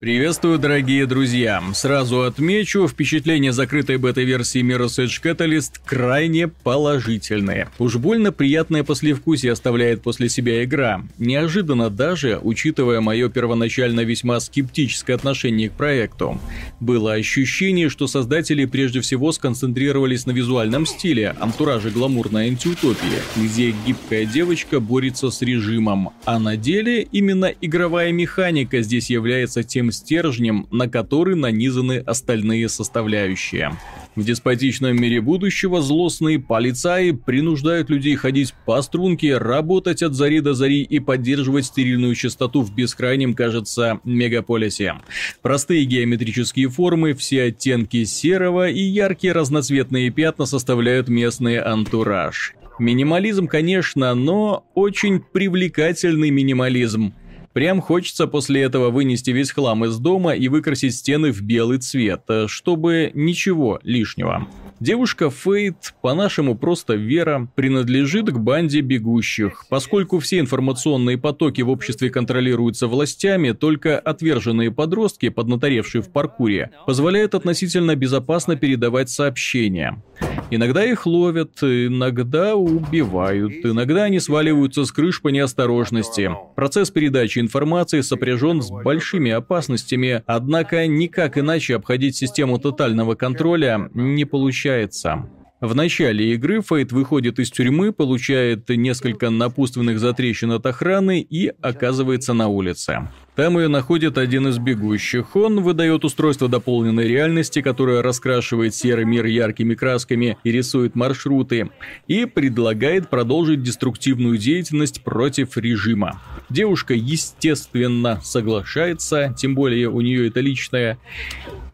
Приветствую, дорогие друзья! Сразу отмечу, впечатления закрытой бета-версии Mirror's Edge Catalyst крайне положительные. Уж больно приятное послевкусие оставляет после себя игра. Неожиданно даже, учитывая мое первоначально весьма скептическое отношение к проекту. Было ощущение, что создатели прежде всего сконцентрировались на визуальном стиле, антураже гламурной антиутопии, где гибкая девочка борется с режимом, а на деле именно игровая механика здесь является тем стержнем, на который нанизаны остальные составляющие. В деспотичном мире будущего злостные полицаи принуждают людей ходить по струнке, работать от зари до зари и поддерживать стерильную частоту в бескрайнем, кажется, мегаполисе. Простые геометрические формы, все оттенки серого и яркие разноцветные пятна составляют местный антураж. Минимализм, конечно, но очень привлекательный минимализм. Прям хочется после этого вынести весь хлам из дома и выкрасить стены в белый цвет, э, чтобы ничего лишнего. Девушка Фейт, по-нашему просто Вера, принадлежит к банде бегущих. Поскольку все информационные потоки в обществе контролируются властями, только отверженные подростки, поднаторевшие в паркуре, позволяют относительно безопасно передавать сообщения. Иногда их ловят, иногда убивают, иногда они сваливаются с крыш по неосторожности. Процесс передачи информации сопряжен с большими опасностями, однако никак иначе обходить систему тотального контроля не получается. В начале игры Фейт выходит из тюрьмы, получает несколько напутственных затрещин от охраны и оказывается на улице. Там ее находит один из бегущих. Он выдает устройство дополненной реальности, которое раскрашивает серый мир яркими красками и рисует маршруты, и предлагает продолжить деструктивную деятельность против режима. Девушка, естественно, соглашается, тем более у нее это личное,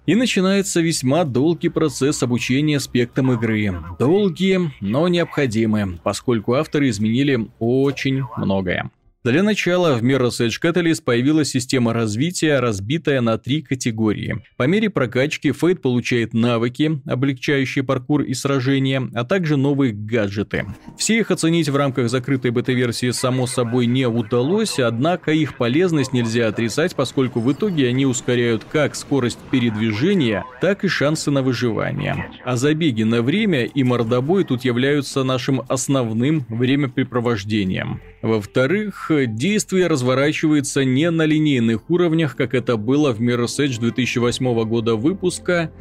и начинается весьма долгий процесс обучения аспектам игры. Долгие, но необходимые, поскольку авторы изменили очень многое. Для начала в Mirror's Edge Catalyst появилась система развития, разбитая на три категории. По мере прокачки Фейт получает навыки, облегчающие паркур и сражения, а также новые гаджеты. Все их оценить в рамках закрытой бета-версии само собой не удалось, однако их полезность нельзя отрицать, поскольку в итоге они ускоряют как скорость передвижения, так и шансы на выживание. А забеги на время и мордобой тут являются нашим основным времяпрепровождением. Во-вторых, действие разворачивается не на линейных уровнях, как это было в Mirror's Edge 2008 года выпуска,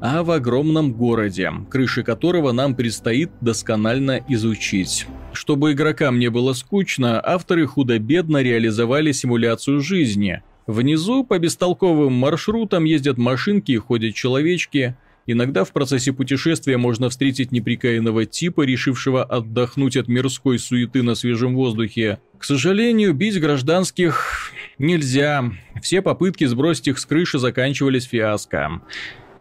а в огромном городе, крыши которого нам предстоит досконально изучить. Чтобы игрокам не было скучно, авторы худо-бедно реализовали симуляцию жизни. Внизу по бестолковым маршрутам ездят машинки и ходят человечки – Иногда в процессе путешествия можно встретить неприкаянного типа, решившего отдохнуть от мирской суеты на свежем воздухе. К сожалению, бить гражданских нельзя. Все попытки сбросить их с крыши заканчивались фиаско.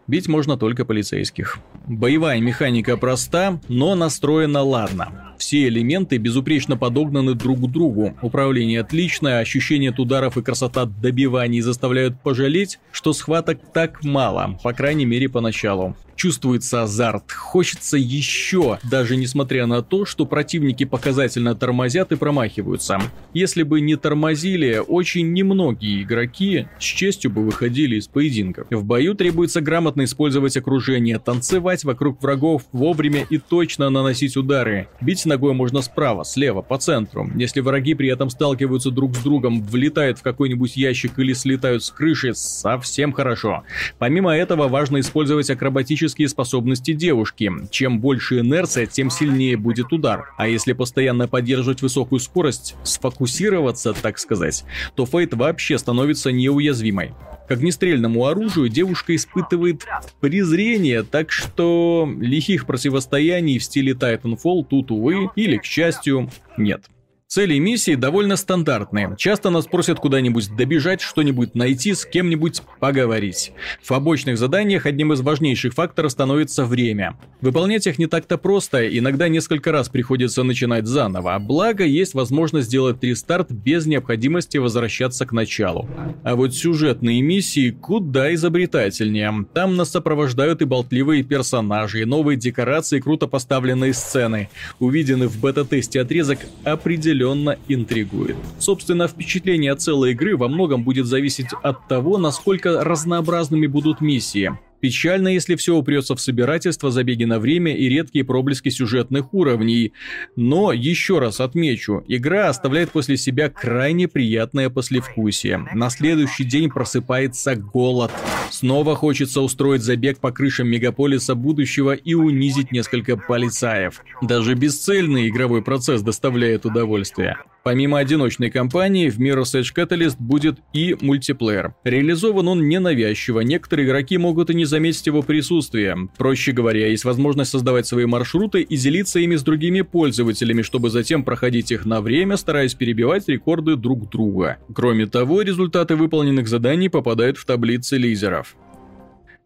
Бить можно только полицейских. Боевая механика проста, но настроена ладно. Все элементы безупречно подогнаны друг к другу. Управление отличное, ощущение от ударов и красота добиваний заставляют пожалеть, что схваток так мало, по крайней мере поначалу. Чувствуется азарт, хочется еще, даже несмотря на то, что противники показательно тормозят и промахиваются. Если бы не тормозили, очень немногие игроки с честью бы выходили из поединков. В бою требуется грамотно использовать окружение, танцевать вокруг врагов, вовремя и точно наносить удары. Бить ногой можно справа, слева, по центру. Если враги при этом сталкиваются друг с другом, влетают в какой-нибудь ящик или слетают с крыши, совсем хорошо. Помимо этого, важно использовать акробатические способности девушки. Чем больше инерция, тем сильнее будет удар. А если постоянно поддерживать высокую скорость, сфокусироваться, так сказать, то Фейт вообще становится неуязвимой. К огнестрельному оружию девушка испытывает презрение, так что лихих противостояний в стиле Titanfall тут, увы, или, к счастью, нет. Цели миссии довольно стандартные. Часто нас просят куда-нибудь добежать, что-нибудь найти, с кем-нибудь поговорить. В побочных заданиях одним из важнейших факторов становится время. Выполнять их не так-то просто, иногда несколько раз приходится начинать заново, благо есть возможность сделать рестарт без необходимости возвращаться к началу. А вот сюжетные миссии куда изобретательнее. Там нас сопровождают и болтливые персонажи, и новые декорации, круто поставленные сцены. Увиденный в бета-тесте отрезок определенно определенно интригует. Собственно, впечатление от целой игры во многом будет зависеть от того, насколько разнообразными будут миссии. Печально, если все упрется в собирательство, забеги на время и редкие проблески сюжетных уровней. Но, еще раз отмечу, игра оставляет после себя крайне приятное послевкусие. На следующий день просыпается голод. Снова хочется устроить забег по крышам мегаполиса будущего и унизить несколько полицаев. Даже бесцельный игровой процесс доставляет удовольствие. Помимо одиночной кампании, в Mirror's Edge Catalyst будет и мультиплеер. Реализован он ненавязчиво, некоторые игроки могут и не заметить его присутствие. Проще говоря, есть возможность создавать свои маршруты и делиться ими с другими пользователями, чтобы затем проходить их на время, стараясь перебивать рекорды друг друга. Кроме того, результаты выполненных заданий попадают в таблицы лизеров.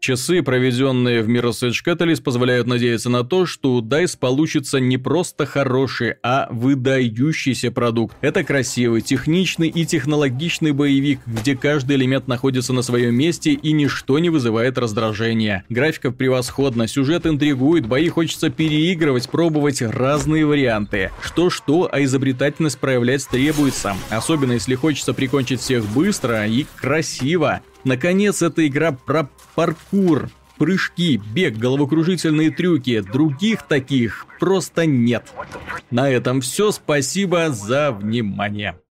Часы, проведенные в Mirror's Edge Catalyst, позволяют надеяться на то, что у DICE получится не просто хороший, а выдающийся продукт. Это красивый, техничный и технологичный боевик, где каждый элемент находится на своем месте и ничто не вызывает раздражения. Графика превосходна, сюжет интригует, бои хочется переигрывать, пробовать разные варианты. Что-что, а изобретательность проявлять требуется, особенно если хочется прикончить всех быстро и красиво. Наконец, эта игра про паркур, прыжки, бег, головокружительные трюки. Других таких просто нет. На этом все. Спасибо за внимание.